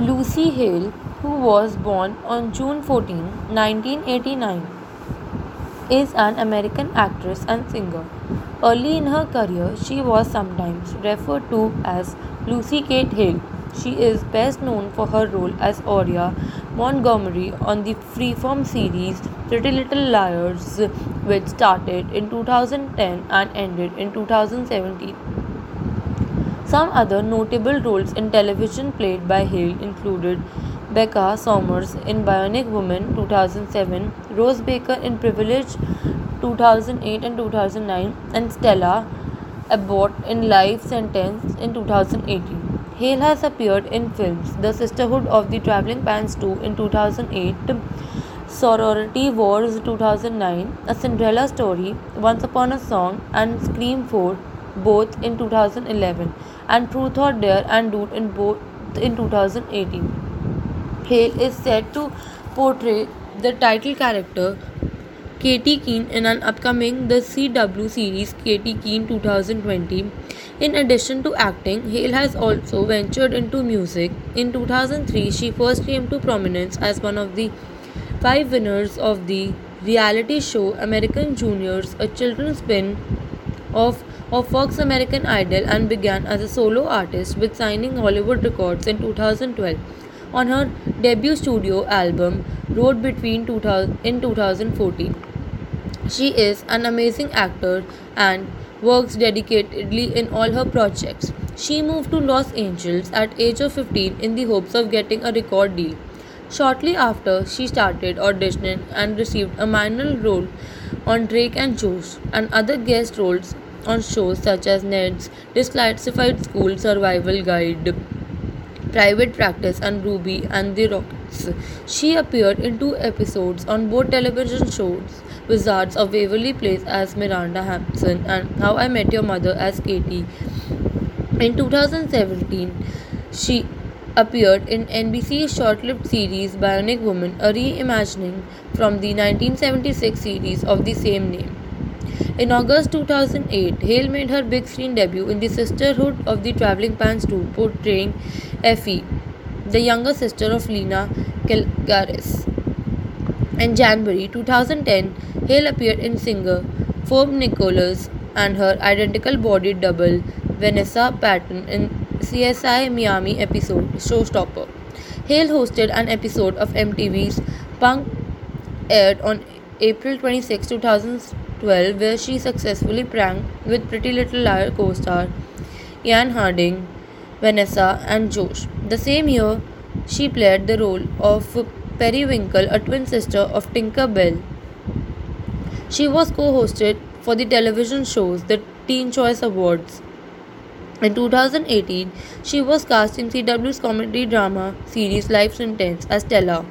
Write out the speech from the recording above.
Lucy Hale, who was born on June 14, 1989, is an American actress and singer. Early in her career, she was sometimes referred to as Lucy Kate Hale. She is best known for her role as Aria Montgomery on the Freeform series Pretty Little Liars, which started in 2010 and ended in 2017. Some other notable roles in television played by Hale included Becca Sommers in Bionic Woman 2007, Rose Baker in Privilege 2008 and 2009, and Stella Abbott in Life Sentence in 2018. Hale has appeared in films The Sisterhood of the Traveling Pants 2 in 2008, Sorority Wars 2009, A Cinderella Story, Once Upon a Song, and Scream 4, both in 2011, and Truth or Dare and Dude in both in 2018. Hale is set to portray the title character Katie Keene in an upcoming The CW series Katie Keene 2020. In addition to acting, Hale has also ventured into music. In 2003, she first came to prominence as one of the five winners of the reality show American Juniors, a children's spin off of Fox American Idol, and began as a solo artist with signing Hollywood Records in 2012 on her debut studio album Road Between 2000 in 2014. She is an amazing actor and works dedicatedly in all her projects. She moved to Los Angeles at age of 15 in the hopes of getting a record deal. Shortly after, she started auditioning and received a minor role on Drake and Josh and other guest roles on shows such as Ned's Declassified School Survival Guide, Private Practice, and Ruby and the Rockers. She appeared in two episodes on both television shows Wizards of Waverly Place as Miranda Hampson and How I Met Your Mother as Katie. In 2017, she appeared in NBC's short-lived series Bionic Woman, a reimagining from the 1976 series of the same name. In August 2008, Hale made her big screen debut in The Sisterhood of the Traveling Pants 2, portraying Effie, the younger sister of Lena Kaligaris. In January 2010, Hale appeared in singer Phoebe Nicholas and her identical bodied double Vanessa Patton in CSI Miami episode Showstopper. Hale hosted an episode of MTV's Punk'd aired on April 26, 2012, where she successfully pranked with Pretty Little Liar co star Ian Harding, Vanessa, and Josh. The same year, she played the role of Periwinkle, a twin sister of Tinker Bell. She was co hosted for the television shows the Teen Choice Awards. In 2018, she was cast in CW's comedy drama series Life Sentence as Stella.